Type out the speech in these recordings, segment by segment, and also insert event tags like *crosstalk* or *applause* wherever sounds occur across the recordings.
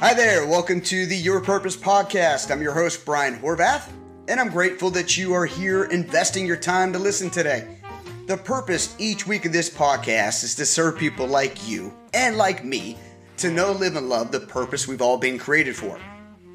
Hi there, welcome to the Your Purpose podcast. I'm your host, Brian Horvath, and I'm grateful that you are here investing your time to listen today. The purpose each week of this podcast is to serve people like you and like me to know, live, and love the purpose we've all been created for.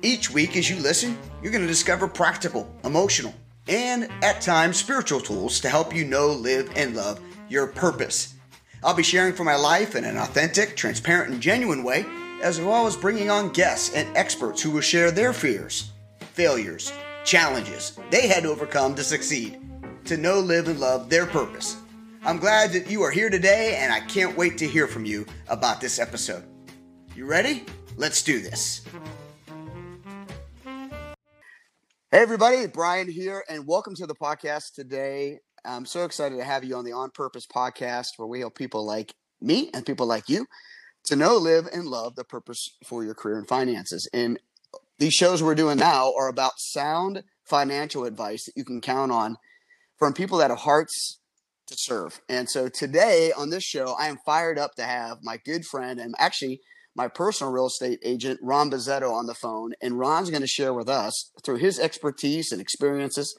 Each week, as you listen, you're going to discover practical, emotional, and at times spiritual tools to help you know, live, and love your purpose. I'll be sharing from my life in an authentic, transparent, and genuine way as well as bringing on guests and experts who will share their fears, failures, challenges they had to overcome to succeed, to know, live, and love their purpose. I'm glad that you are here today, and I can't wait to hear from you about this episode. You ready? Let's do this. Hey, everybody, Brian here, and welcome to the podcast today. I'm so excited to have you on the On Purpose podcast where we help people like me and people like you to know, live, and love the purpose for your career and finances. And these shows we're doing now are about sound financial advice that you can count on from people that have hearts to serve. And so today on this show, I am fired up to have my good friend and actually my personal real estate agent, Ron Buzzetto, on the phone. And Ron's going to share with us through his expertise and experiences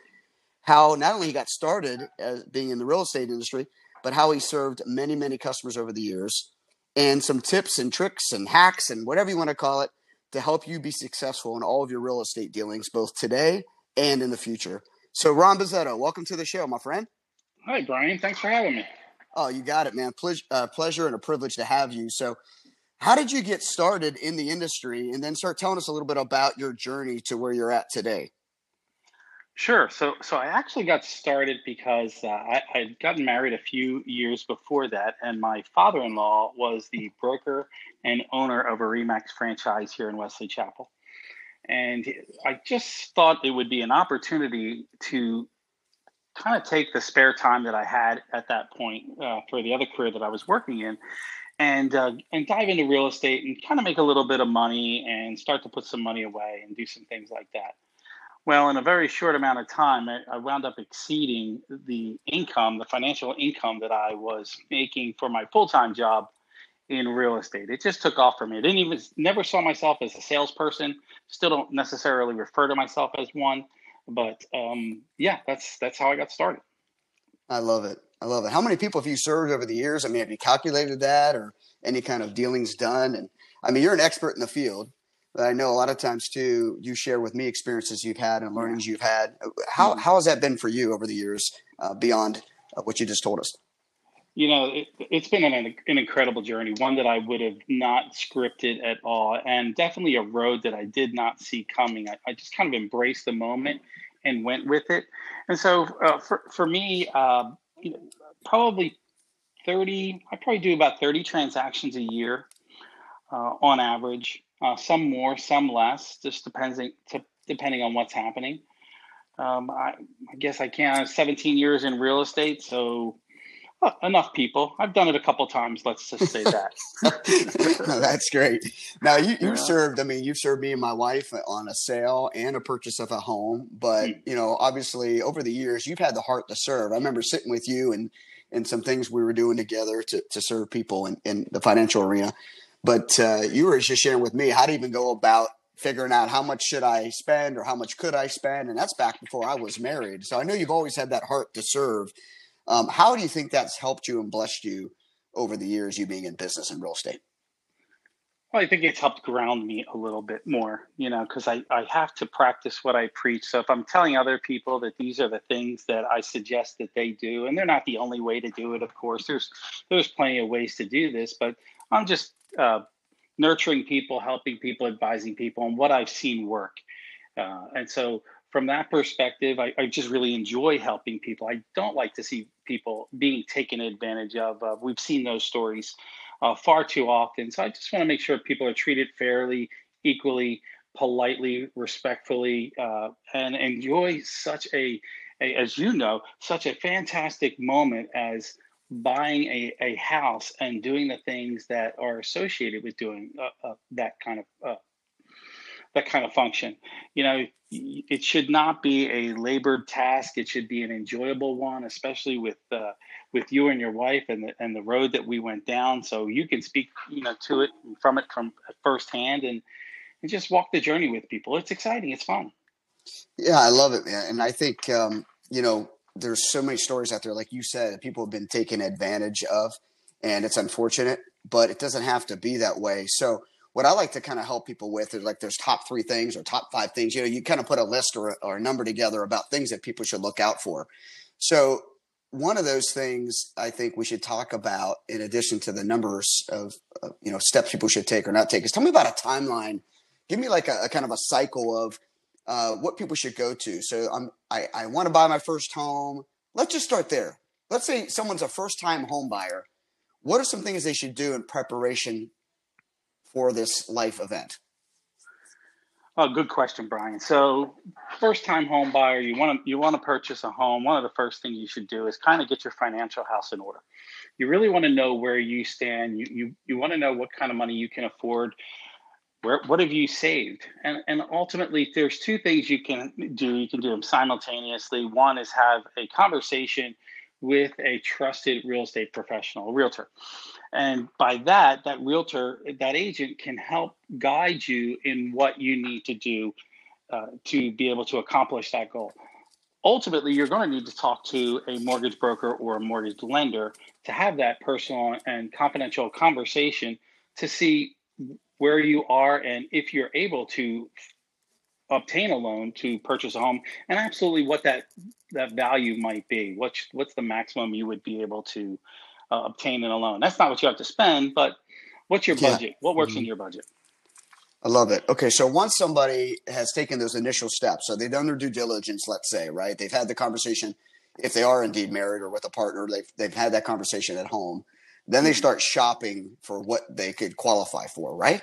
how not only he got started as being in the real estate industry, but how he served many, many customers over the years and some tips and tricks and hacks and whatever you want to call it to help you be successful in all of your real estate dealings, both today and in the future. So, Ron Buzzetto, welcome to the show, my friend. Hi, Brian. Thanks for having me. Oh, you got it, man. Ple- uh, pleasure and a privilege to have you. So, how did you get started in the industry and then start telling us a little bit about your journey to where you're at today? Sure. So, so I actually got started because uh, I, I'd gotten married a few years before that, and my father-in-law was the broker and owner of a Remax franchise here in Wesley Chapel, and I just thought it would be an opportunity to kind of take the spare time that I had at that point uh, for the other career that I was working in, and uh, and dive into real estate and kind of make a little bit of money and start to put some money away and do some things like that. Well, in a very short amount of time, I, wound up exceeding the income, the financial income that I was making for my full time job in real estate. It just took off for me. I didn't even never saw myself as a salesperson. Still don't necessarily refer to myself as one, but um, yeah, that's that's how I got started. I love it. I love it. How many people have you served over the years? I mean, have you calculated that or any kind of dealings done? And I mean, you're an expert in the field. I know a lot of times too, you share with me experiences you've had and learnings you've had. How, mm-hmm. how has that been for you over the years uh, beyond uh, what you just told us? You know, it, has been an, an incredible journey, one that I would have not scripted at all, and definitely a road that I did not see coming. I, I just kind of embraced the moment and went with it. And so uh, for, for me, uh, you know, probably 30, I probably do about 30 transactions a year uh, on average uh, some more, some less, just depending to, depending on what's happening. Um, I, I, guess I can. 17 years in real estate, so uh, enough people. I've done it a couple times. Let's just say that. *laughs* *laughs* no, that's great. Now you you yeah. served. I mean, you've served me and my wife on a sale and a purchase of a home. But mm. you know, obviously, over the years, you've had the heart to serve. I remember sitting with you and and some things we were doing together to to serve people in, in the financial arena. But uh, you were just sharing with me how to even go about figuring out how much should I spend or how much could I spend, and that's back before I was married. So I know you've always had that heart to serve. Um, how do you think that's helped you and blessed you over the years, you being in business and real estate? Well, I think it's helped ground me a little bit more, you know, because I, I have to practice what I preach. So if I'm telling other people that these are the things that I suggest that they do, and they're not the only way to do it, of course, there's there's plenty of ways to do this, but I'm just uh, nurturing people, helping people, advising people, on what I've seen work. Uh, and so, from that perspective, I, I, just really enjoy helping people. I don't like to see people being taken advantage of. Uh, we've seen those stories uh, far too often. So, I just want to make sure people are treated fairly, equally, politely, respectfully, uh, and enjoy such a, a, as you know, such a fantastic moment as buying a, a house and doing the things that are associated with doing uh, uh, that kind of uh, that kind of function you know it should not be a labored task it should be an enjoyable one especially with uh, with you and your wife and the, and the road that we went down so you can speak you know to it from it from firsthand and and just walk the journey with people. It's exciting. It's fun. Yeah, I love it, man. And I think um, you know, there's so many stories out there, like you said, people have been taken advantage of, and it's unfortunate, but it doesn't have to be that way. So what I like to kind of help people with is like there's top three things or top five things. You know, you kind of put a list or, or a number together about things that people should look out for. So one of those things I think we should talk about, in addition to the numbers of, you know steps people should take or not take, is tell me about a timeline. Give me like a, a kind of a cycle of uh, what people should go to. So I'm I, I want to buy my first home. Let's just start there. Let's say someone's a first time home buyer. What are some things they should do in preparation for this life event? Oh, good question, Brian. So, first time home buyer, you want to you want to purchase a home. One of the first things you should do is kind of get your financial house in order. You really want to know where you stand. You you you want to know what kind of money you can afford. Where what have you saved? And and ultimately, there's two things you can do. You can do them simultaneously. One is have a conversation with a trusted real estate professional, a realtor. And by that, that realtor, that agent can help guide you in what you need to do uh, to be able to accomplish that goal. Ultimately, you're going to need to talk to a mortgage broker or a mortgage lender to have that personal and confidential conversation to see where you are and if you're able to obtain a loan to purchase a home and absolutely what that that value might be what's what's the maximum you would be able to uh, obtain in a loan. That's not what you have to spend, but what's your budget? Yeah. What works mm-hmm. in your budget? I love it. Okay, so once somebody has taken those initial steps, so they've done their due diligence, let's say, right? They've had the conversation, if they are indeed married or with a partner, they've they've had that conversation at home. Then they mm-hmm. start shopping for what they could qualify for, right?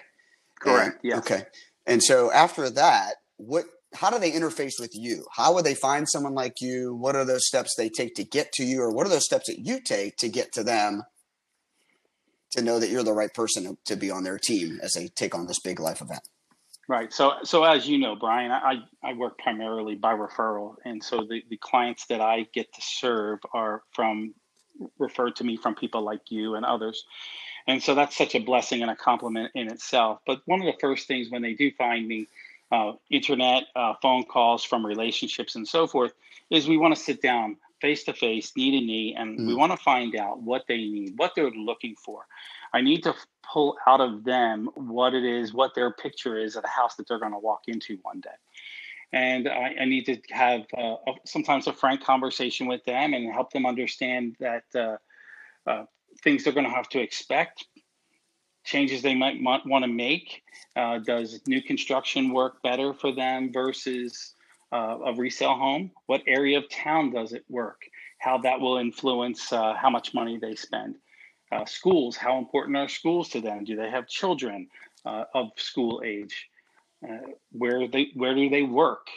Correct. Yeah. Okay. And so after that, what how do they interface with you? How would they find someone like you? What are those steps they take to get to you, or what are those steps that you take to get to them to know that you're the right person to be on their team as they take on this big life event? Right. So, so as you know, Brian, I, I work primarily by referral, and so the, the clients that I get to serve are from referred to me from people like you and others. And so that's such a blessing and a compliment in itself. But one of the first things when they do find me uh, internet, uh, phone calls from relationships and so forth, is we want to sit down face to face, knee to knee, and mm. we want to find out what they need, what they're looking for. I need to pull out of them what it is, what their picture is of the house that they're going to walk into one day. And I, I need to have uh, a, sometimes a frank conversation with them and help them understand that uh, uh, things they're going to have to expect, changes they might want to make. Uh, does new construction work better for them versus uh, a resale home? What area of town does it work? How that will influence uh, how much money they spend. Uh, schools, how important are schools to them? Do they have children uh, of school age? Uh, where they where do they work?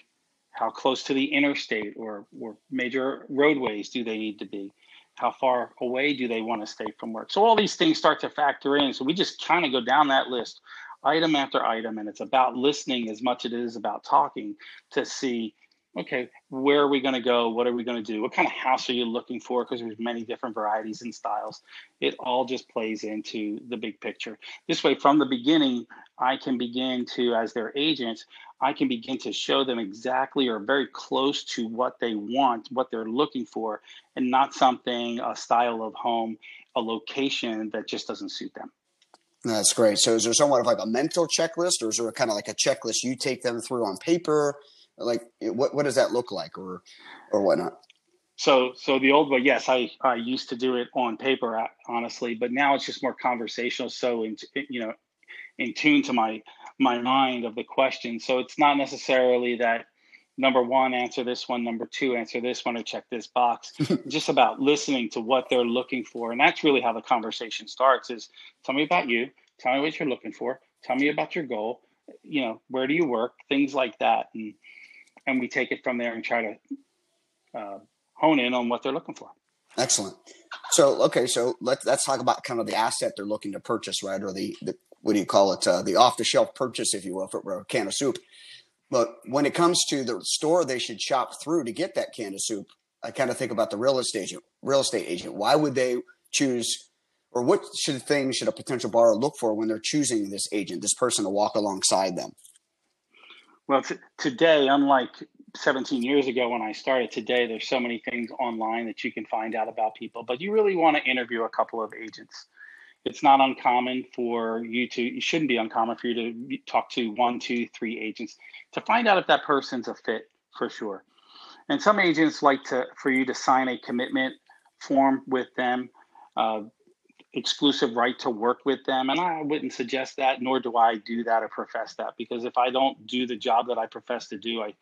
How close to the interstate or, or major roadways do they need to be? How far away do they want to stay from work? So all these things start to factor in. So we just kind of go down that list item after item and it's about listening as much as it is about talking to see okay where are we going to go? What are we going to do? What kind of house are you looking for? Because there's many different varieties and styles. It all just plays into the big picture. This way from the beginning i can begin to as their agent i can begin to show them exactly or very close to what they want what they're looking for and not something a style of home a location that just doesn't suit them. That's great. So is there somewhat of like a mental checklist or is there a kind of like a checklist you take them through on paper? Like eh, what what does that look like or or whatnot? So so the old way yes i i used to do it on paper honestly but now it's just more conversational so in you know in tune to my my mind of the question. So it's not necessarily that number one answer this one number two answer this one or check this box. *laughs* Just about listening to what they're looking for. And that's really how the conversation starts is tell me about you. Tell me what you're looking for. Tell me about your goal. You know where do you work? Things like that. And and we take it from there and try to uh, hone in on what they're looking for. Excellent. So, okay, so let's let's talk about kind of the asset they're looking to purchase, right? Or the, the what do you call it? Uh, the off the shelf purchase, if you will, for a can of soup. But when it comes to the store they should shop through to get that can of soup, I kind of think about the real estate agent. Real estate agent. Why would they choose, or what should things should a potential borrower look for when they're choosing this agent, this person to walk alongside them? Well, t- today, unlike 17 years ago when I started, today there's so many things online that you can find out about people, but you really want to interview a couple of agents. It's not uncommon for you to, it shouldn't be uncommon for you to talk to one, two, three agents to find out if that person's a fit for sure. And some agents like to, for you to sign a commitment form with them. Uh, exclusive right to work with them. And I wouldn't suggest that, nor do I do that or profess that, because if I don't do the job that I profess to do, I,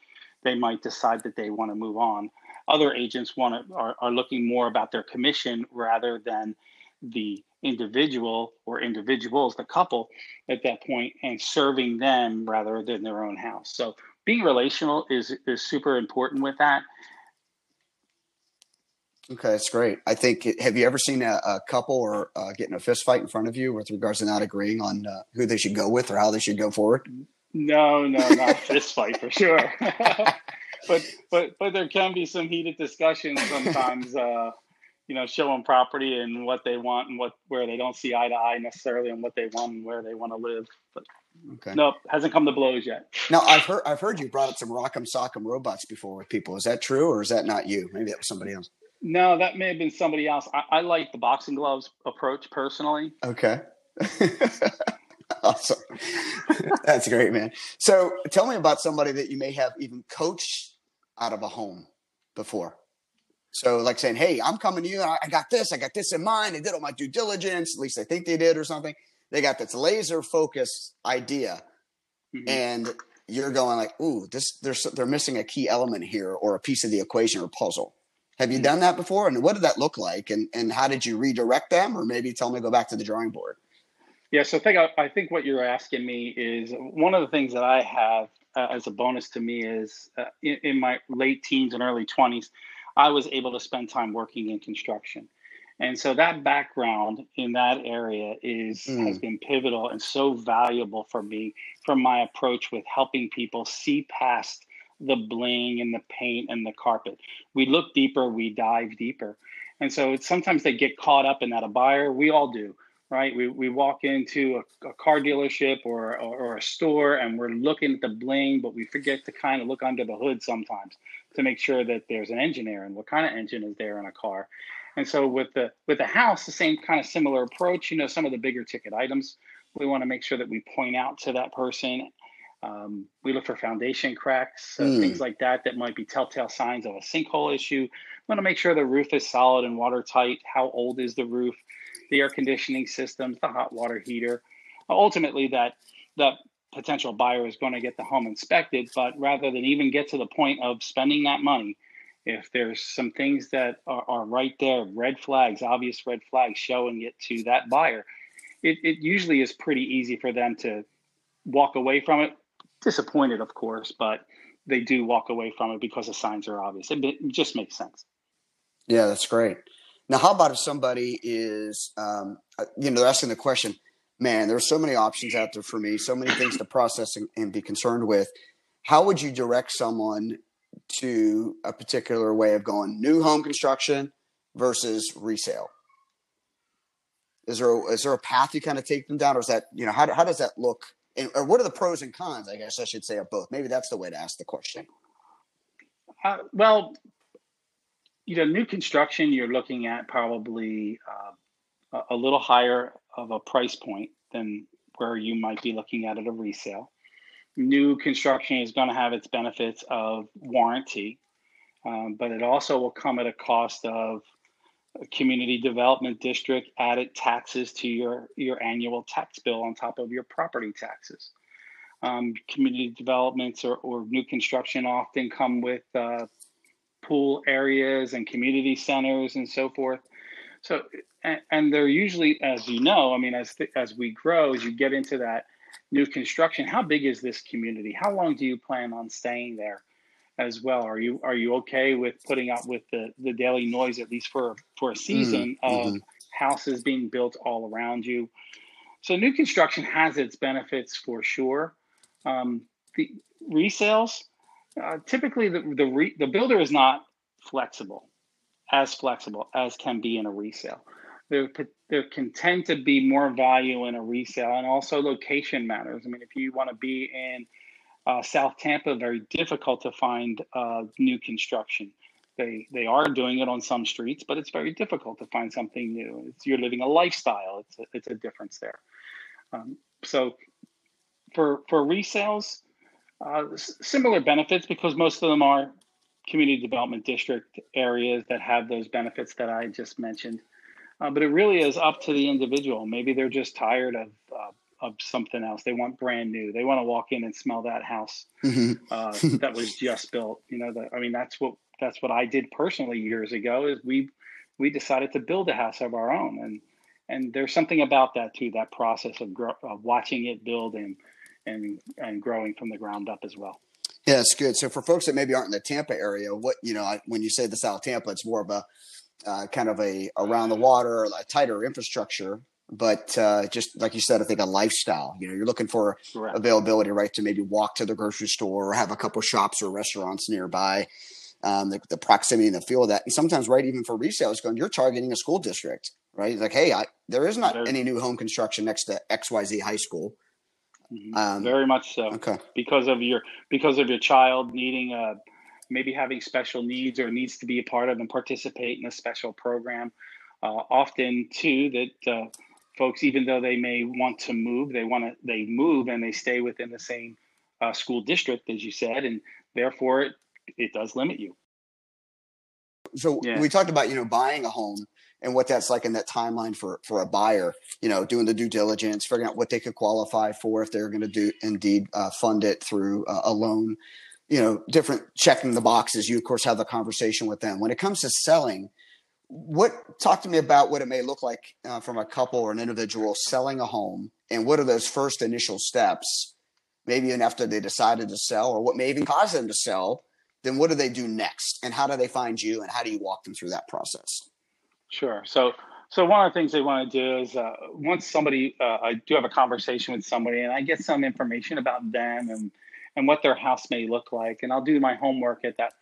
they might decide that they want to move on. Other agents want to, are, are looking more about their commission rather than the individual or individuals, the couple at that point, and serving them rather than their own house. So being relational is is super important with that. Okay, that's great. I think. Have you ever seen a, a couple or uh, getting a fist fight in front of you with regards to not agreeing on uh, who they should go with or how they should go forward? No, no, not a fist fight for sure. *laughs* but but but there can be some heated discussions sometimes. Uh, you know, show them property and what they want and what where they don't see eye to eye necessarily and what they want and where they want to live. But okay. nope, hasn't come to blows yet. Now I've heard I've heard you brought up some Rock'em Sock'em robots before with people. Is that true or is that not you? Maybe that was somebody else. No, that may have been somebody else. I, I like the boxing gloves approach personally. Okay. *laughs* awesome. *laughs* That's great, man. So tell me about somebody that you may have even coached out of a home before. So, like saying, "Hey, I'm coming to you. I got this. I got this in mind. They did all my due diligence. At least I think they did, or something. They got this laser focused idea, mm-hmm. and you're going like, "Ooh, this they're they're missing a key element here, or a piece of the equation or puzzle." Have you done that before? And what did that look like? And and how did you redirect them, or maybe tell me to go back to the drawing board? Yeah, so I think I, think what you're asking me is one of the things that I have uh, as a bonus to me is uh, in, in, my late teens and early 20s, I was able to spend time working in construction. And so that background in that area is mm. has been pivotal and so valuable for me from my approach with helping people see past the bling and the paint and the carpet. We look deeper, we dive deeper. And so it's, sometimes they get caught up in that. A buyer, we all do, right? We, we walk into a, a car dealership or, or, or, a store and we're looking at the bling, but we forget to kind of look under the hood sometimes to make sure that there's an engine there and what kind of engine is there in a car. And so with the with the house, the same kind of similar approach. You know, some of the bigger ticket items, we want to make sure that we point out to that person um, we look for foundation cracks, uh, mm. things like that, that might be telltale signs of a sinkhole issue. We want to make sure the roof is solid and watertight. How old is the roof? The air conditioning systems, the hot water heater. Ultimately, that that potential buyer is going to get the home inspected, but rather than even get to the point of spending that money, if there's some things that are, are right there, red flags, obvious red flags showing it to that buyer, it, it usually is pretty easy for them to walk away from it disappointed, of course, but they do walk away from it because the signs are obvious. It, it just makes sense. Yeah, that's great. Now, how about if somebody is, um, uh, you know, they're asking the question, man, there's so many options out there for me, so many things to process and, and be concerned with. How would you direct someone to a particular way of going new home construction versus resale? Is there a, is there a path you kind of take them down, or is that you know how how does that look and, or what are the pros and cons? I guess I should say of both. Maybe that's the way to ask the question. Uh, well, you know, new construction, you're looking at probably uh, a little higher of a price point than where you might be looking at at a resale. New construction is going to have its benefits of warranty, um, but it also will come at a cost of community development district added taxes to your, your annual tax bill on top of your property taxes. Um, community developments or, or new construction often come with uh, pool areas and community centers and so forth. So, and, and they're usually, as you know, I mean, as th- as we grow, as you get into that new construction, how big is this community? How long do you plan on staying there? as well. Are you are you okay with putting up with the the daily noise at least for for a season mm, mm-hmm. of houses being built all around you? So new construction has its benefits for sure. Um, the resales, uh, typically the the, re, the builder is not flexible, as flexible as can be in a resale. There, there can tend to be more value in a resale, and also location matters. I mean, if you want to be in Uh, South Tampa, very difficult to find uh, new construction. They they are doing it on some streets, but it's very difficult to find something new. It's, you're living a lifestyle. It's a, it's a difference there. Um, so for for resales, uh, similar benefits because most of them are community development district areas that have those benefits that I just mentioned. Uh, but it really is up to the individual. Maybe they're just tired of uh, of something else. They want brand new. They want to walk in and smell that house mm-hmm. uh, *laughs* that was just built. You know, that I mean, that's what that's what I did personally years ago. Is we we decided to build a house of our own, and and there's something about that too. That process of, of watching it build and and and growing from the ground up as well. Yeah, it's good. So for folks that maybe aren't in the Tampa area, what you know, when you say the South Tampa, it's more of a uh, kind of a around the water, a tighter infrastructure but uh, just like you said, I think a lifestyle. You know, you're looking for Correct. availability, right, to maybe walk to the grocery store or have a couple shops or restaurants nearby. Um, the, the, proximity and the feel of that, and sometimes, right, even for resales, going, you're targeting a school district, right? like, hey, I, there is not any new home construction next to X Y Z high school. Mm-hmm. Um, Very much so. Okay. Because of your because of your child needing a maybe having special needs or needs to be a part of and participate in a special program. Uh, often too that uh, folks, even though they may want to move, they want to they move and they stay within the same uh, school district, as you said, and therefore it it does limit you. So yeah. we talked about you know buying a home and what that's like in that timeline for for a buyer. You know, doing the due diligence, figuring out what they could qualify for if they're going to do indeed uh, fund it through uh, a loan. You know, different checking the boxes. You of course have the conversation with them. When it comes to selling, what talk to me about what it may look like uh, from a couple or an individual selling a home and what are those first initial steps maybe even after they decided to sell or what may even cause them to sell then what do they do next and how do they find you and how do you walk them through that process sure so so one of the things they want to do is uh, once somebody uh, i do have a conversation with somebody and i get some information about them and and what their house may look like. And I'll do my homework at that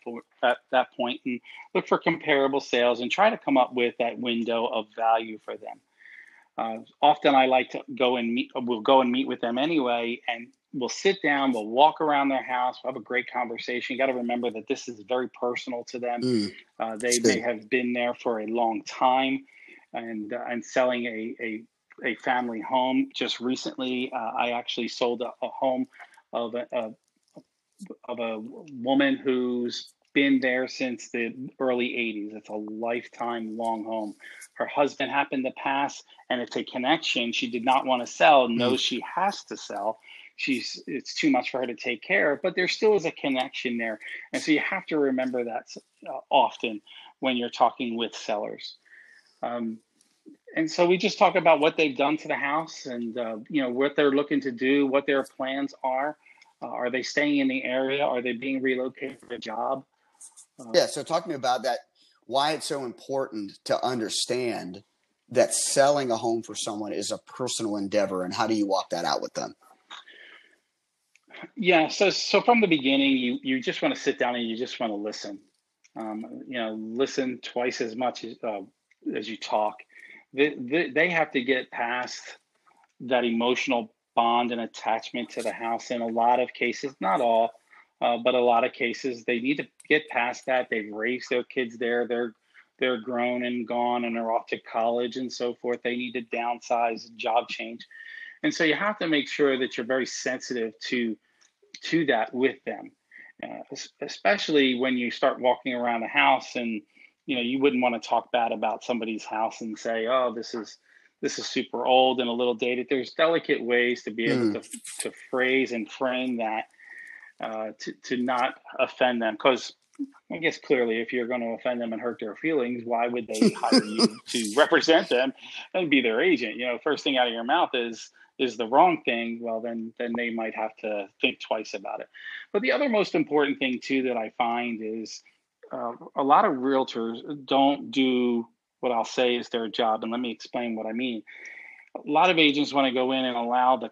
at that point and look for comparable sales and try to come up with that window of value for them. Uh, often I like to go and meet. We'll go and meet with them anyway, and we'll sit down. We'll walk around their house. We'll have a great conversation. You got to remember that this is very personal to them. Mm, uh, they may have been there for a long time, and uh, and selling a, a a family home. Just recently, uh, I actually sold a, a home of a, a, of a woman who's been there since the early 80s. It's a lifetime long home. Her husband happened to pass, and it's a connection. She did not want to sell, knows she has to sell. She's it's too much for her to take care of, but there still is a connection there. And so you have to remember that uh, often when you're talking with sellers. Um, and so we just talk about what they've done to the house and uh, you know what they're looking to do what their plans are. Uh, are they staying in the area? Are they being relocated for a job? Uh, yeah so talk to me about that why it's so important to understand that selling a home for someone is a personal endeavor and how do you walk that out with them? Yeah so so from the beginning you you just want to sit down and you just want to listen. Um, you know listen twice as much as, uh, as you talk they, they, have to get past that emotional bond and attachment to the house in a lot of cases not all uh, but a lot of cases they need to get past that. They've raised their kids there they're they're grown and gone and are off to college and so forth. They need to downsize job change. And so you have to make sure that you're very sensitive to to that with them uh, especially when you start walking around the house and you know you wouldn't want to talk bad about somebody's house and say oh this is this is super old and a little dated. There's delicate ways to be able mm. to, to phrase and frame that uh, to, to not offend them because i guess clearly if you're going to offend them and hurt their feelings why would they hire you *laughs* to represent them and be their agent? You know first thing out of your mouth is is the wrong thing well then then they might have to think twice about it. But the other most important thing too that i find is uh, a lot of realtors don't do what I'll say is their job, and let me explain what I mean. A lot of agents want to go in and allow the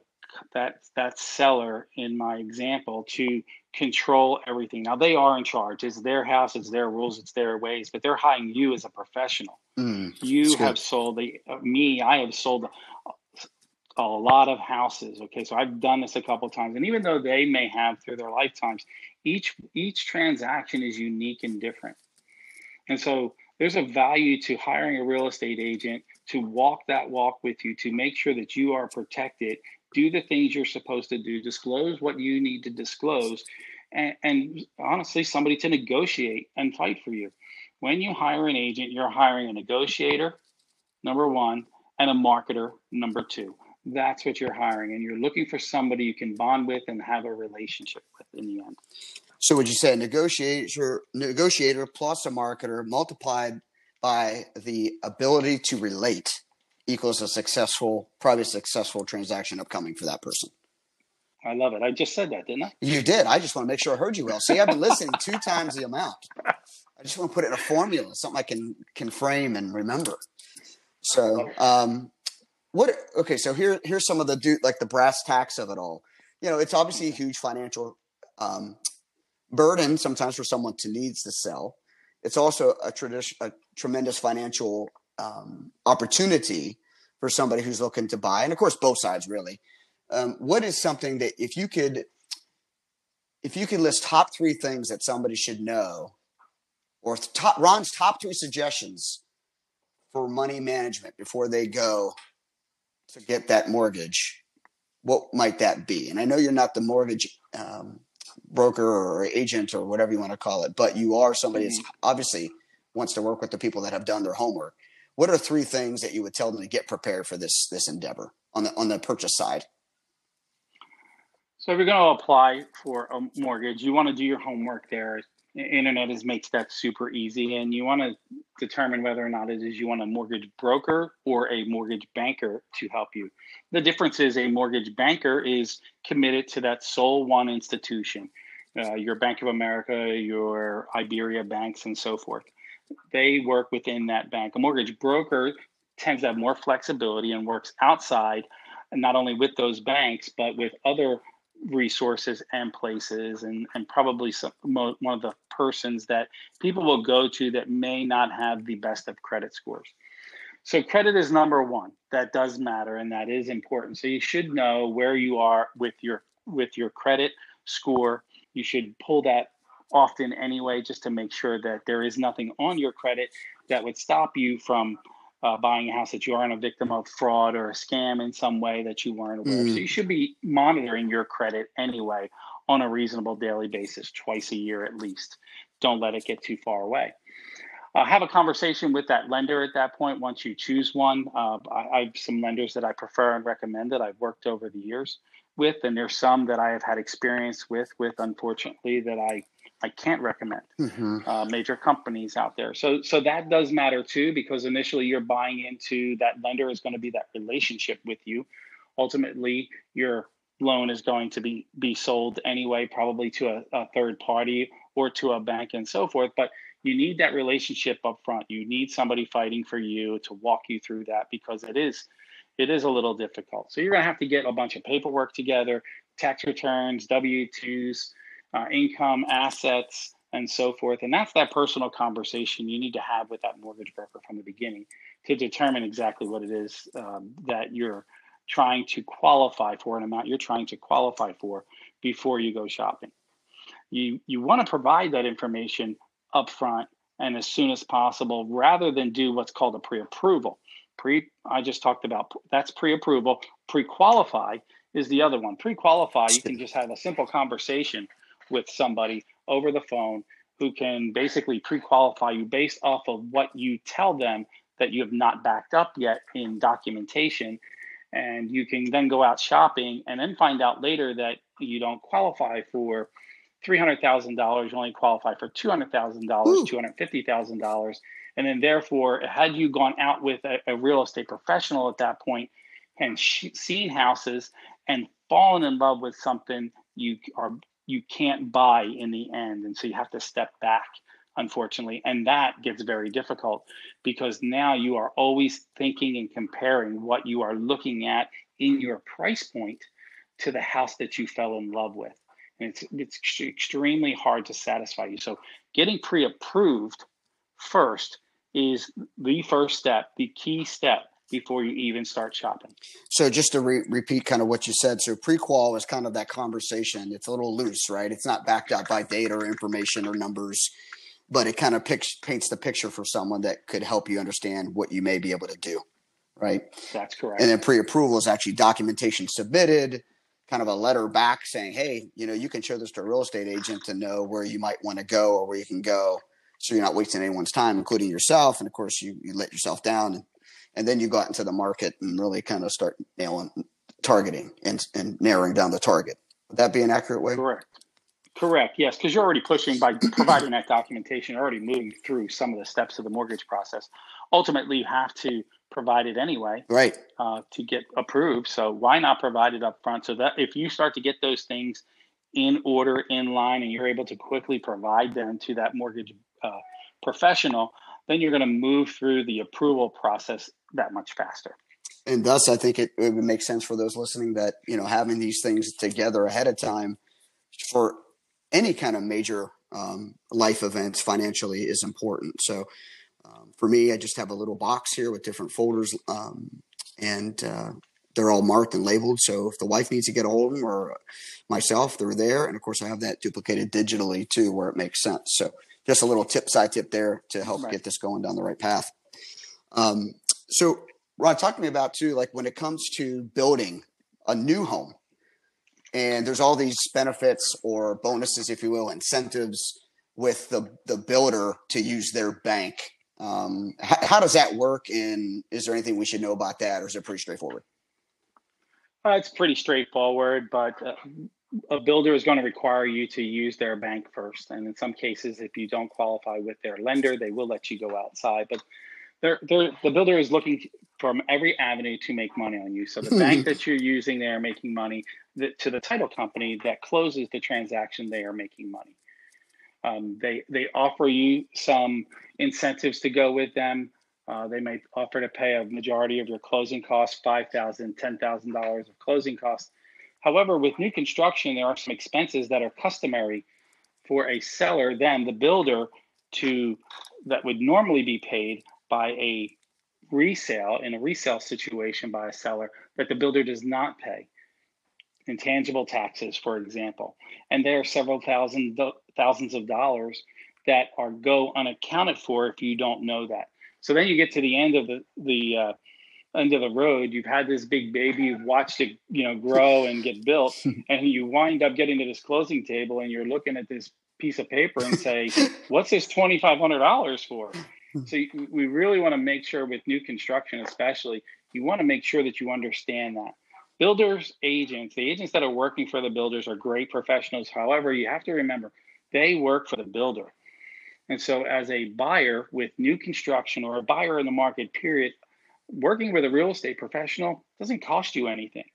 that that seller in my example to control everything. Now they are in charge. It's their house, it's their rules, it's their ways, but they're hiring you as a professional. Mm, you have sold the uh, me. I have sold a lot of houses. Okay, so I've done this a couple times, and even though they may have through their lifetimes, each each transaction is unique and different. And so there's a value to hiring a real estate agent to walk that walk with you to make sure that you are protected, do the things you're supposed to do, disclose what you need to disclose, and, and honestly, somebody to negotiate and fight for you. When you hire an agent, you're hiring a negotiator, number one, and a marketer, number two. That's what you're hiring, and you're looking for somebody you can bond with and have a relationship with in the end. So would you say a negotiator, negotiator plus a marketer multiplied by the ability to relate equals a successful, probably a successful transaction upcoming for that person? I love it. I just said that, didn't I? You did. I just want to make sure I heard you well. See, I've been listening two times the amount. I just want to put it in a formula, something I can can frame and remember. So, um, what? Okay, so here here's some of the do like the brass tacks of it all. You know, it's obviously a huge financial um, burden sometimes for someone to needs to sell. It's also a tradition, a tremendous financial um, opportunity for somebody who's looking to buy, and of course, both sides really. Um, what is something that if you could, if you could list top three things that somebody should know, or top, Ron's top three suggestions for money management before they go to get that mortgage, what might that be? And I know you're not the mortgage um, broker or agent or whatever you want to call it, but you are somebody mm-hmm. that's obviously wants to work with the people that have done their homework. What are three things that you would tell them to get prepared for this this endeavor on the on the purchase side? So if you're going to apply for a mortgage, you want to do your homework there. Internet is makes that super easy, and you want to determine whether or not it is you want a mortgage broker or a mortgage banker to help you. The difference is a mortgage banker is committed to that sole one institution, uh, your Bank of America, your Iberia banks, and so forth. They work within that bank. A mortgage broker tends to have more flexibility and works outside, not only with those banks, but with other resources and places and, and probably some, one of the persons that people will go to that may not have the best of credit scores. So credit is number one. That does matter and that is important. So you should know where you are with your with your credit score. You should pull that often anyway, just to make sure that there is nothing on your credit that would stop you from uh, buying a house that you aren't a victim of fraud or a scam in some way that you weren't aware mm. of. So you should be monitoring your credit anyway on a reasonable daily basis, twice a year at least. Don't let it get too far away. Uh, have a conversation with that lender at that point once you choose one. Uh, I, I, have some lenders that I prefer and recommend that I've worked over the years with, and there's some that I have had experience with, with unfortunately that I I can't recommend mm-hmm. uh, major companies out there. So so that does matter too because initially you're buying into that lender is going to be that relationship with you. Ultimately, your loan is going to be be sold anyway, probably to a, a third party or to a bank and so forth. But you need that relationship up front. You need somebody fighting for you to walk you through that because it is it is a little difficult. So you're going to have to get a bunch of paperwork together, tax returns, W twos uh, income, assets, and so forth. And that's that personal conversation you need to have with that mortgage broker from the beginning to determine exactly what it is um, that you're trying to qualify for, an amount you're trying to qualify for before you go shopping. You, you want to provide that information upfront and as soon as possible rather than do what's called a pre-approval. Pre I just talked about that's pre-approval. Pre-qualify is the other one. Pre-qualify, you can just have a simple conversation with somebody over the phone who can basically pre-qualify you based off of what you tell them that you have not backed up yet in documentation. And you can then go out shopping and then find out later that you don't qualify for $300,000 you only qualify for $200,000 $250,000 and then therefore had you gone out with a, a real estate professional at that point and sh- seen houses and fallen in love with something you are you can't buy in the end. And so you have to step back, unfortunately. And that gets very difficult because now you are always thinking and comparing what you are looking at in your price point to the house that you fell in love with. And it's, it's extremely hard to satisfy you. So getting pre approved first is the first step, the key step before you even start shopping. So just to re- repeat kind of what you said, so pre-qual is kind of that conversation. It's a little loose, right? It's not backed up by data or information or numbers, but it kind of picks, paints the picture for someone that could help you understand what you may be able to do, right? That's correct. And then pre-approval is actually documentation submitted, kind of a letter back saying, hey, you know, you can show this to a real estate agent to know where you might want to go or where you can go. So you're not wasting anyone's time, including yourself. And of course, you, you let yourself down and and then you go out into the market and really kind of start nailing targeting and, and narrowing down the target. Would that be an accurate way? Correct. Correct. Yes, because you're already pushing by *clears throat* providing that documentation, already moving through some of the steps of the mortgage process. Ultimately, you have to provide it anyway, right, uh, to get approved. So why not provide it up front so that if you start to get those things in order, in line, and you're able to quickly provide them to that mortgage uh, professional, then you're going to move through the approval process that much faster. And thus, I think it, it would make sense for those listening that you know having these things together ahead of time for any kind of major um, life events financially is important. So um, for me, I just have a little box here with different folders, um, and uh, they're all marked and labeled. So if the wife needs to get a hold of them or myself, they're there. And of course, I have that duplicated digitally too, where it makes sense. So just a little tip, side tip there to help right. get this going down the right path. Um, so, Ron, talk to me about too, like when it comes to building a new home, and there's all these benefits or bonuses, if you will, incentives with the the builder to use their bank. Um, how, how, does that work? And is there anything we should know about that, or is it pretty straightforward? Uh, it's pretty straightforward, but uh, a builder is going to require you to use their bank first. And in some cases, if you don't qualify with their lender, they will let you go outside. But they're, they're, the builder is looking from every avenue to make money on you. So the *laughs* bank that you're using, they are making money. The, to the title company that closes the transaction, they are making money. Um, they they offer you some incentives to go with them. Uh, they may offer to pay a majority of your closing costs, five thousand, ten thousand dollars of closing costs. However, with new construction, there are some expenses that are customary for a seller, then the builder, to that would normally be paid by a resale in a resale situation by a seller that the builder does not pay. Intangible taxes for example. And there are several thousand thousands of dollars that are go unaccounted for if you don't know that. So then you get to the end of the the uh, end of the road you've had this big baby you've watched it you know grow and get built *laughs* and you wind up getting to this closing table and you're looking at this piece of paper and say *laughs* what's this $2500 for hmm. so we really want to make sure with new construction, especially, you want to make sure that you understand that. Builders, agents, the agents that are working for the builders are great professionals. However, you have to remember they work for the builder. And so, as a buyer with new construction or a buyer in the market, period, working with a real estate professional doesn't cost you anything.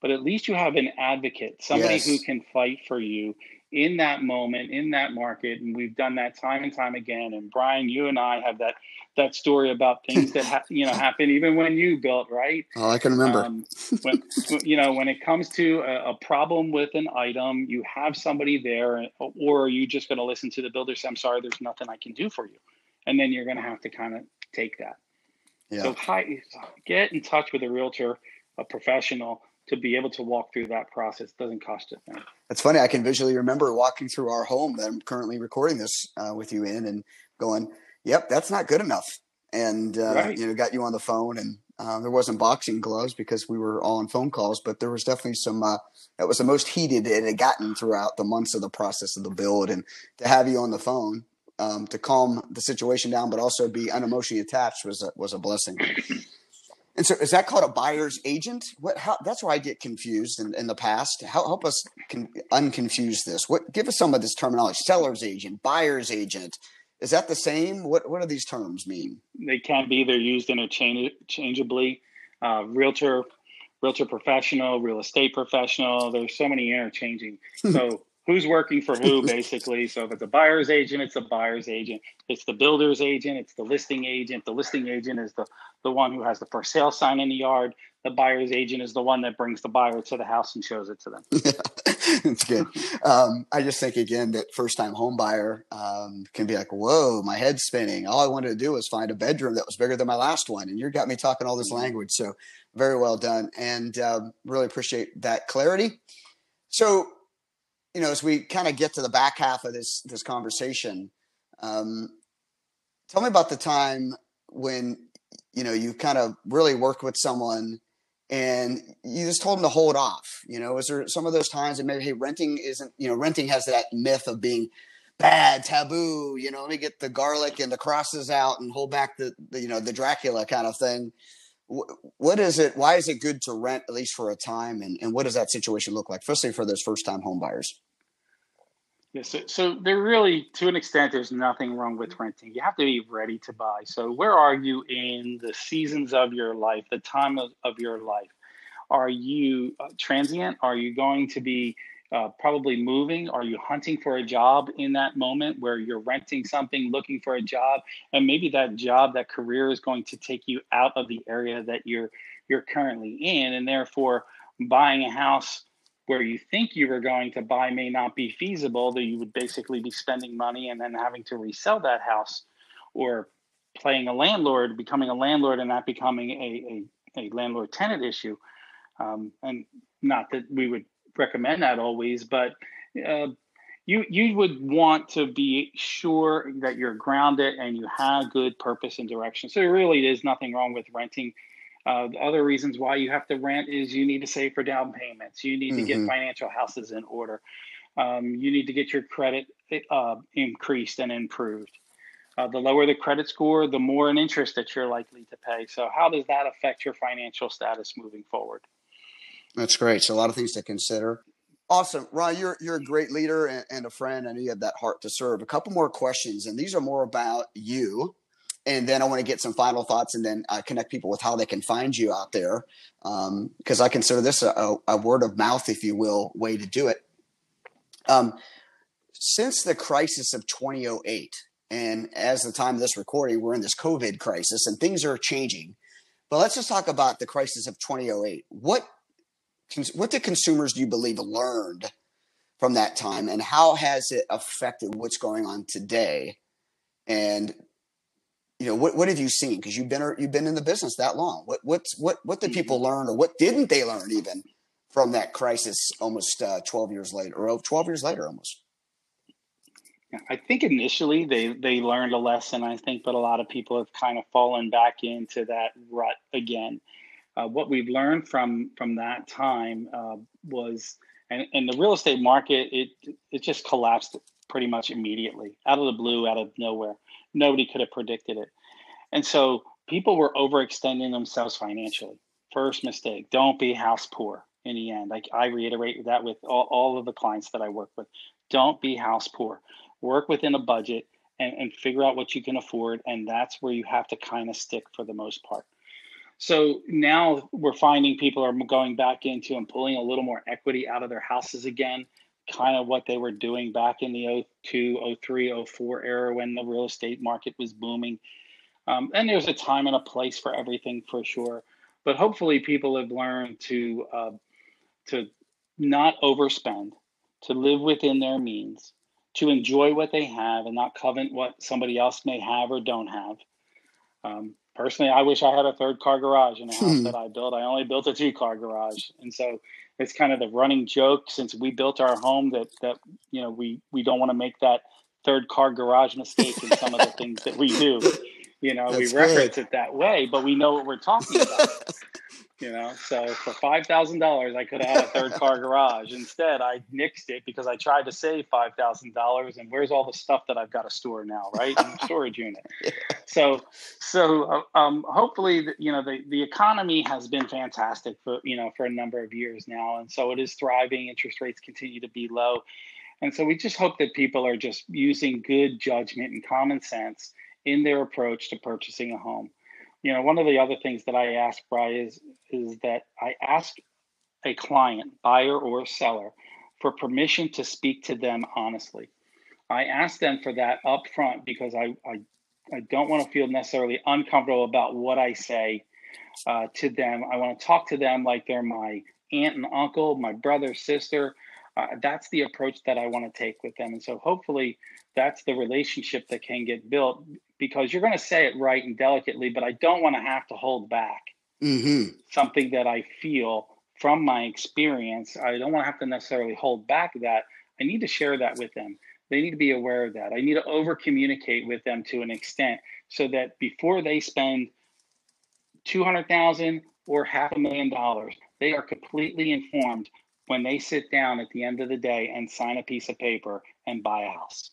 But at least you have an advocate, somebody yes. who can fight for you in that moment in that market. And we've done that time and time again. And brian you and i have that that story about things that ha- you know *laughs* happen even when you built right? Oh i can remember. Um, when, you know when it comes to a, a, problem with an item you have somebody there or are you just going to listen to the builder say i'm sorry there's nothing i can do for you. And then you're going to have to kind of take that yeah. so hi, get in touch with a realtor a professional to be able to walk through that process doesn't cost a thing. That's funny. I can visually remember walking through our home that I'm currently recording this uh, with you in, and going, "Yep, that's not good enough." And uh, right. you know, got you on the phone, and uh, there wasn't boxing gloves because we were all on phone calls, but there was definitely some. Uh, that was the most heated it had gotten throughout the months of the process of the build, and to have you on the phone um, to calm the situation down, but also be unemotionally attached was a, was a blessing. *clears throat* And so, is that called a buyer's agent? What? How, that's where I get confused in, in the past. Help, help us con, unconfuse this. What? Give us some of this terminology: seller's agent, buyer's agent. Is that the same? What? What do these terms mean? They can be. They're used interchangeably. Uh, realtor, realtor professional, real estate professional. There's so many interchanging. *laughs* So who's working for who *laughs* basically so if it's a buyer's agent it's a buyer's agent it's the builder's agent it's the listing agent the listing agent is the the one who has the for sale sign in the yard the buyer's agent is the one that brings the buyer to the house and shows it to them yeah. *laughs* it's good. Um, I just think again that first time home buyer um, can be like, whoa, my head's spinning. All I wanted to do was find a bedroom that was bigger than my last one, and you got me talking all this mm-hmm. language. So very well done, and um, really appreciate that clarity. So, you know, as we kind of get to the back half of this this conversation, um, tell me about the time when you know you kind of really worked with someone and you just told them to hold off. You know, is there some of those times that maybe hey, renting isn't you know renting has that myth of being bad, taboo. You know, let me get the garlic and the crosses out and hold back the, the you know the Dracula kind of thing. What is it? Why is it good to rent at least for a time? And, and what does that situation look like, especially for those first time home buyers? Yes, so, so there really, to an extent, there's nothing wrong with renting. You have to be ready to buy. So, where are you in the seasons of your life, the time of, of your life? Are you uh, transient? Are you going to be uh, probably moving? Are you hunting for a job in that moment where you're renting something, looking for a job, and maybe that job, that career is going to take you out of the area that you're you're currently in, and therefore buying a house where you think you were going to buy may not be feasible, that you would basically be spending money and then having to resell that house or playing a landlord, becoming a landlord and not becoming a, a, a landlord tenant issue. Um, and not that we would recommend that always, but uh, you you would want to be sure that you're grounded and you have good purpose and direction. So really, there's nothing wrong with renting uh, the other reasons why you have to rent is you need to save for down payments. You need to mm-hmm. get financial houses in order. Um, you need to get your credit uh, increased and improved. Uh, the lower the credit score, the more an interest that you're likely to pay. So, how does that affect your financial status moving forward? That's great. So, a lot of things to consider. Awesome, Ron. You're you're a great leader and, and a friend. I know you have that heart to serve. A couple more questions, and these are more about you and then I want to get some final thoughts and then uh, connect people with how they can find you out there because um, I consider this a, a, word of mouth, if you will, way to do it. Um, since the crisis of 2008, and as the time of this recording, we're in this COVID crisis and things are changing. But let's just talk about the crisis of 2008. What what did consumers do you believe learned from that time, and how has it affected what's going on today? And you know what what have you seen because you've been you've been in the business that long what what's what what did people mm-hmm. learn or what didn't they learn even from that crisis almost uh, 12 years later or 12 years later almost I think initially they they learned a lesson I think but a lot of people have kind of fallen back into that rut again uh, what we've learned from from that time uh, was and, and the real estate market it it just collapsed pretty much immediately out of the blue out of nowhere nobody could have predicted it. And so people were overextending themselves financially. First mistake, don't be house poor in the end. Like I reiterate that with all, all of the clients that I work with. Don't be house poor. Work within a budget and, and figure out what you can afford. And that's where you have to kind of stick for the most part. So now we're finding people are going back into and pulling a little more equity out of their houses again kind of what they were doing back in the 02, 03, 04 era when the real estate market was booming. Um, and there's a time and a place for everything for sure. But hopefully, people have learned to uh, to not overspend, to live within their means, to enjoy what they have, and not covet what somebody else may have or don't have. Um, personally, I wish I had a third car garage in the house hmm. that I built. I only built a two car garage, and so it's kind of the running joke since we built our home that that you know we we don't want to make that third car garage mistake in some of the *laughs* things that we do. You know, That's we reference good. it that way, but we know what we're talking about. *laughs* you know? So for five thousand dollars i could have had a third car *laughs* garage. Instead i nixed it because i tried to save five thousand dollars and where's all the stuff that i've got to store now right? *laughs* Storage unit. So so uh, um, hopefully you know the, the economy has been fantastic for you know for a number of years now and so it is thriving. Interest rates continue to be low. And so we just hope that people are just using good judgment and common sense in their approach to purchasing a home you know, one of the other things that I ask, Brian, is is that I ask a client, buyer or seller, for permission to speak to them honestly. I ask them for that up front because I, I, I don't want to feel necessarily uncomfortable about what I say uh, to them. I want to talk to them like they're my aunt and uncle, my brother, sister. uh, that's the approach that I want to take with them. And so hopefully that's the relationship that can get built because you're going to say it right and delicately, but I don't want to have to hold back mm-hmm. something that I feel from my experience. I don't want to have to necessarily hold back that. I need to share that with them. They need to be aware of that. I need to over communicate with them to an extent so that before they spend 200,000 or half a million dollars, they are completely informed when they sit down at the end of the day and sign a piece of paper and buy a house.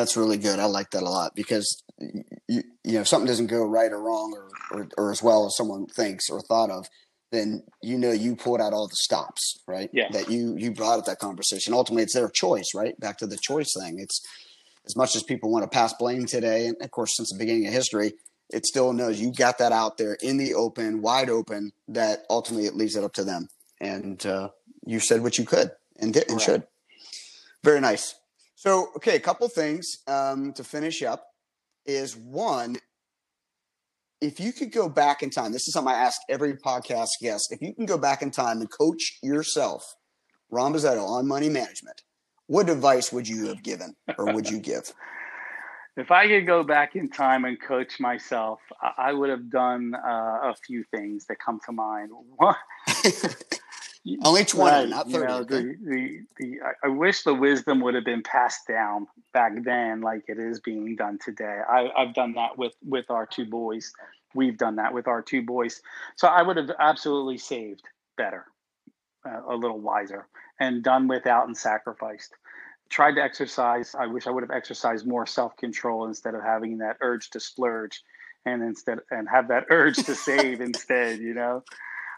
That's really good. I like that a lot because you, you know, if something doesn't go right or wrong or, or, or as well as someone thinks or thought of, then you know you pulled out all the stops, right? Yeah. That you you brought up that conversation. Ultimately, it's their choice, right? Back to the choice thing. It's as much as people want to pass blame today, and of course, since the beginning of history, it still knows you got that out there in the open, wide open. That ultimately it leaves it up to them. And uh, you said what you could and did and should. Very nice. So, okay, a couple things um, to finish up is one, if you could go back in time, this is something I ask every podcast guest. If you can go back in time and coach yourself, Ron Buzzetto, on money management, what advice would you have given or would you give? *laughs* if I could go back in time and coach myself, I would have done uh, a few things that come to mind. *laughs* Only 20, right, not 30. You know, the, the, the, I wish the wisdom would have been passed down back then like it is being done today. I, I've done that with, with our two boys. We've done that with our two boys. So I would have absolutely saved better, uh, a little wiser, and done without and sacrificed. Tried to exercise. I wish I would have exercised more self control instead of having that urge to splurge and instead and have that urge to save *laughs* instead, you know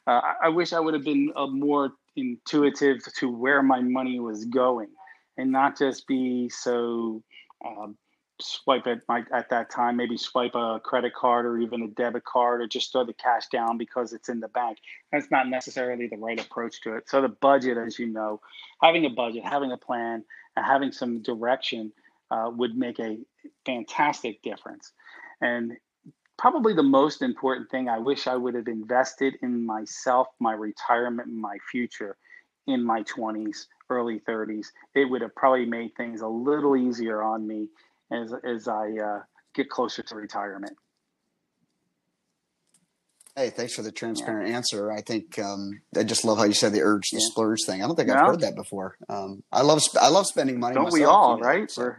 uh, I wish I would have been uh, more intuitive to where my money was going and not just be so um, swipe at my at that time maybe swipe a credit card or even a debit card or just throw the cash down because it's in the bank. That's not necessarily the right approach to it. So the budget as you know having a budget having a plan and having some direction uh, would make a fantastic difference. And probably the most important thing I wish I would have invested in myself, my retirement, my future in my 20s, early 30s. It would have probably made things a little easier on me as, as I uh, get closer to retirement. Hey, thanks for the transparent yeah. answer. I think um, I just love how you said the urge to yeah. splurge thing. I don't think I've heard that before. Um, I love I love spending money. Don't myself, we all? You know, right? So.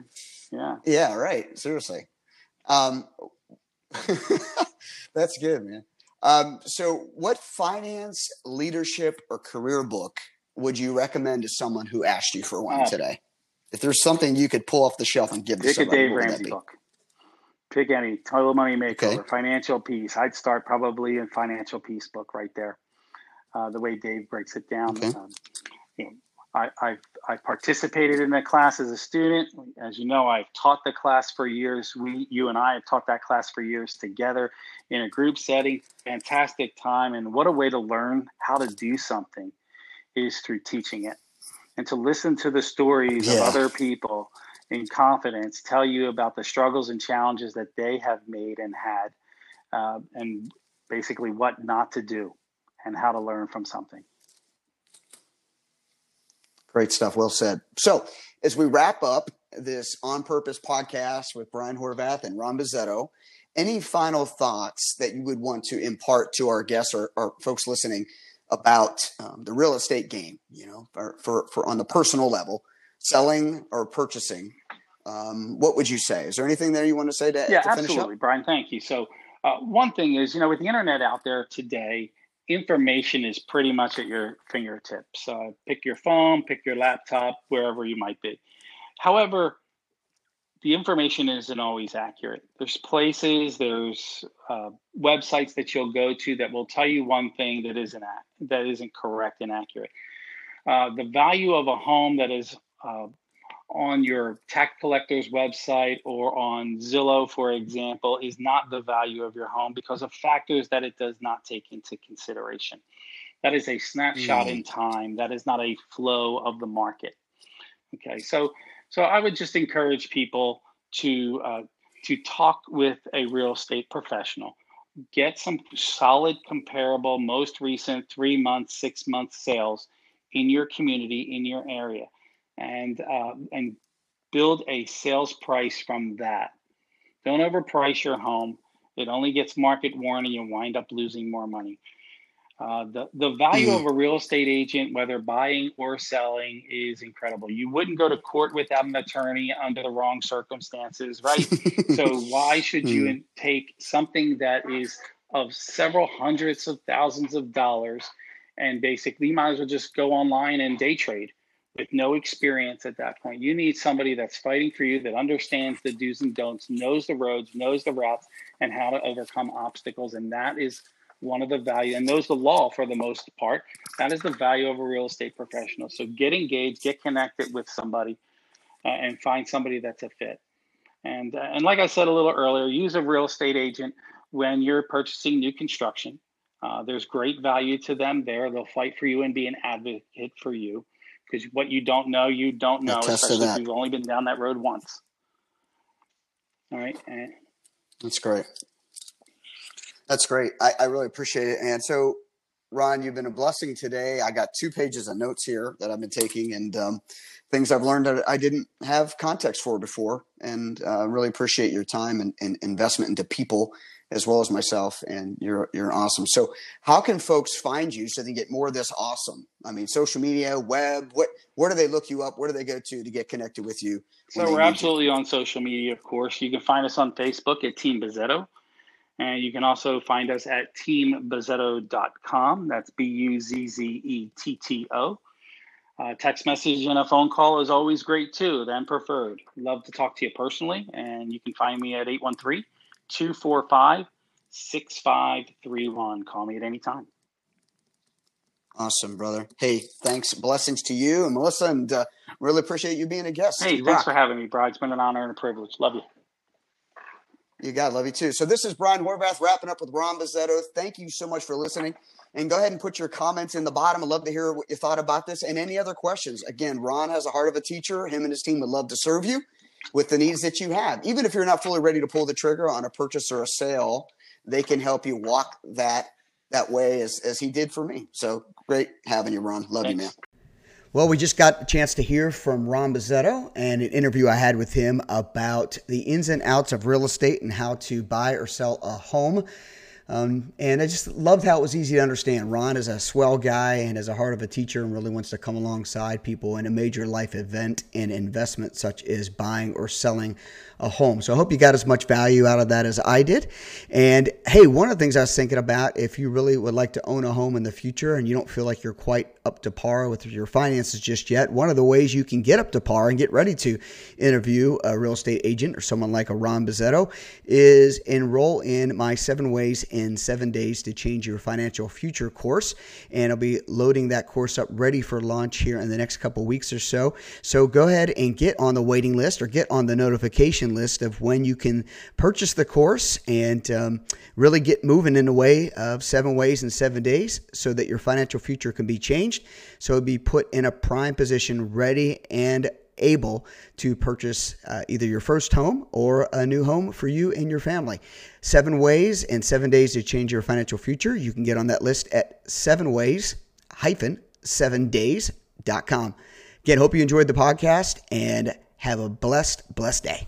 yeah. Yeah. Right. Seriously. Um, *laughs* That's good, man. Um, so, what finance, leadership, or career book would you recommend to someone who asked you for one oh. today? If there's something you could pull off the shelf and give to somebody, a Dave Ramsey book. Pick any Total Money Makeover, okay. Financial Peace. I'd start probably in Financial Peace book right there. Uh, the way Dave breaks it down. Okay. Um, I, I've, I've participated in that class as a student. As you know, I've taught the class for years. We, you and I have taught that class for years together in a group setting. Fantastic time. And what a way to learn how to do something is through teaching it. And to listen to the stories yeah. of other people in confidence tell you about the struggles and challenges that they have made and had, uh, and basically what not to do and how to learn from something. Great stuff. Well said. So, as we wrap up this on purpose podcast with Brian Horvath and Ron Buzzetto, any final thoughts that you would want to impart to our guests or, or folks listening about um, the real estate game, you know, for, for, for, on the personal level, selling or purchasing? Um, what would you say? Is there anything there you want to say to, yeah, to absolutely, Brian. Thank you. So, uh, one thing is, you know, with the internet out there today, information is pretty much at your fingertips. Uh, pick your phone, pick your laptop, wherever you might be. However, the information isn't always accurate. There's places, there's uh, websites that you'll go to that will tell you one thing that isn't that isn't correct and accurate. Uh, the value of a home that is uh, on your tax collector's website or on Zillow, for example, is not the value of your home because of factors that it does not take into consideration. That is a snapshot mm. in time. That is not a flow of the market. Okay, so so I would just encourage people to uh, to talk with a real estate professional, get some solid, comparable, most recent three months, six month sales in your community, in your area, and uh, and build a sales price from that. Don't overprice your home. It only gets market worn, and you wind up losing more money. Uh, the the value mm. of a real estate agent, whether buying or selling, is incredible. You wouldn't go to court without an attorney under the wrong circumstances, right? *laughs* so why should you mm. take something that is of several hundreds of thousands of dollars and basically you might as well just go online and day trade with no experience at that point. You need somebody that's fighting for you, that understands the do's and don'ts, knows the roads, knows the routes, and how to overcome obstacles. And that is one of the value and knows the law for the most part. That is the value of a real estate professional. So get engaged, get connected with somebody, uh, and find somebody that's a fit. And uh, and like I said a little earlier, use a real estate agent when you're purchasing new construction. Uh, there's great value to them there. They'll fight for you and be an advocate for you because what you don't know, you don't know, especially if you've only been down that road once. All right. And, That's great. That's great. I, I really appreciate it. And so, Ron, you've been a blessing today. I got two pages of notes here that I've been taking and um, things I've learned that I didn't have context for before. And uh, really appreciate your time and, and investment into people as well as myself. And you're you're awesome. So, how can folks find you so they get more of this awesome? I mean, social media, web. What where do they look you up? Where do they go to to get connected with you? So we're absolutely you? on social media, of course. You can find us on Facebook at Team Buzzetto. And you can also find us at teambuzzetto.com. That's B U Z Z E T T O. Uh, text message and a phone call is always great too, then preferred. Love to talk to you personally. And you can find me at 813 245 6531. Call me at any time. Awesome, brother. Hey, thanks. Blessings to you and Melissa, and uh, really appreciate you being a guest. Hey, you thanks rock. for having me, Brian. It's been an honor and a privilege. Love you. You got it. Love you too. So this is Brian Horvath wrapping up with Ron Buzzetto. Thank you so much for listening. And go ahead and put your comments in the bottom. I'd love to hear what you thought about this and any other questions. Again, Ron has a heart of a teacher. Him and his team would love to serve you with the needs that you have. Even if you're not fully ready to pull the trigger on a purchase or a sale, they can help you walk that that way as, as he did for me. So great having you, Ron. Love Thanks. you, man. Well, we just got a chance to hear from Ron Buzzetto and an interview I had with him about the ins and outs of real estate and how to buy or sell a home. Um, and I just loved how it was easy to understand. Ron is a swell guy and has a heart of a teacher and really wants to come alongside people in a major life event and investment such as buying or selling a home. So I hope you got as much value out of that as I did. And hey, one of the things I was thinking about if you really would like to own a home in the future and you don't feel like you're quite up to par with your finances just yet, one of the ways you can get up to par and get ready to interview a real estate agent or someone like a Ron Buzzetto is enroll in my seven ways in seven days to change your financial future course. And I'll be loading that course up ready for launch here in the next couple weeks or so. So go ahead and get on the waiting list or get on the notification list of when you can purchase the course and um, really get moving in the way of seven ways in seven days so that your financial future can be changed. So be put in a prime position, ready and able to purchase uh, either your first home or a new home for you and your family. Seven ways and seven days to change your financial future. You can get on that list at seven ways hyphen seven days.com. Again, hope you enjoyed the podcast and have a blessed, blessed day.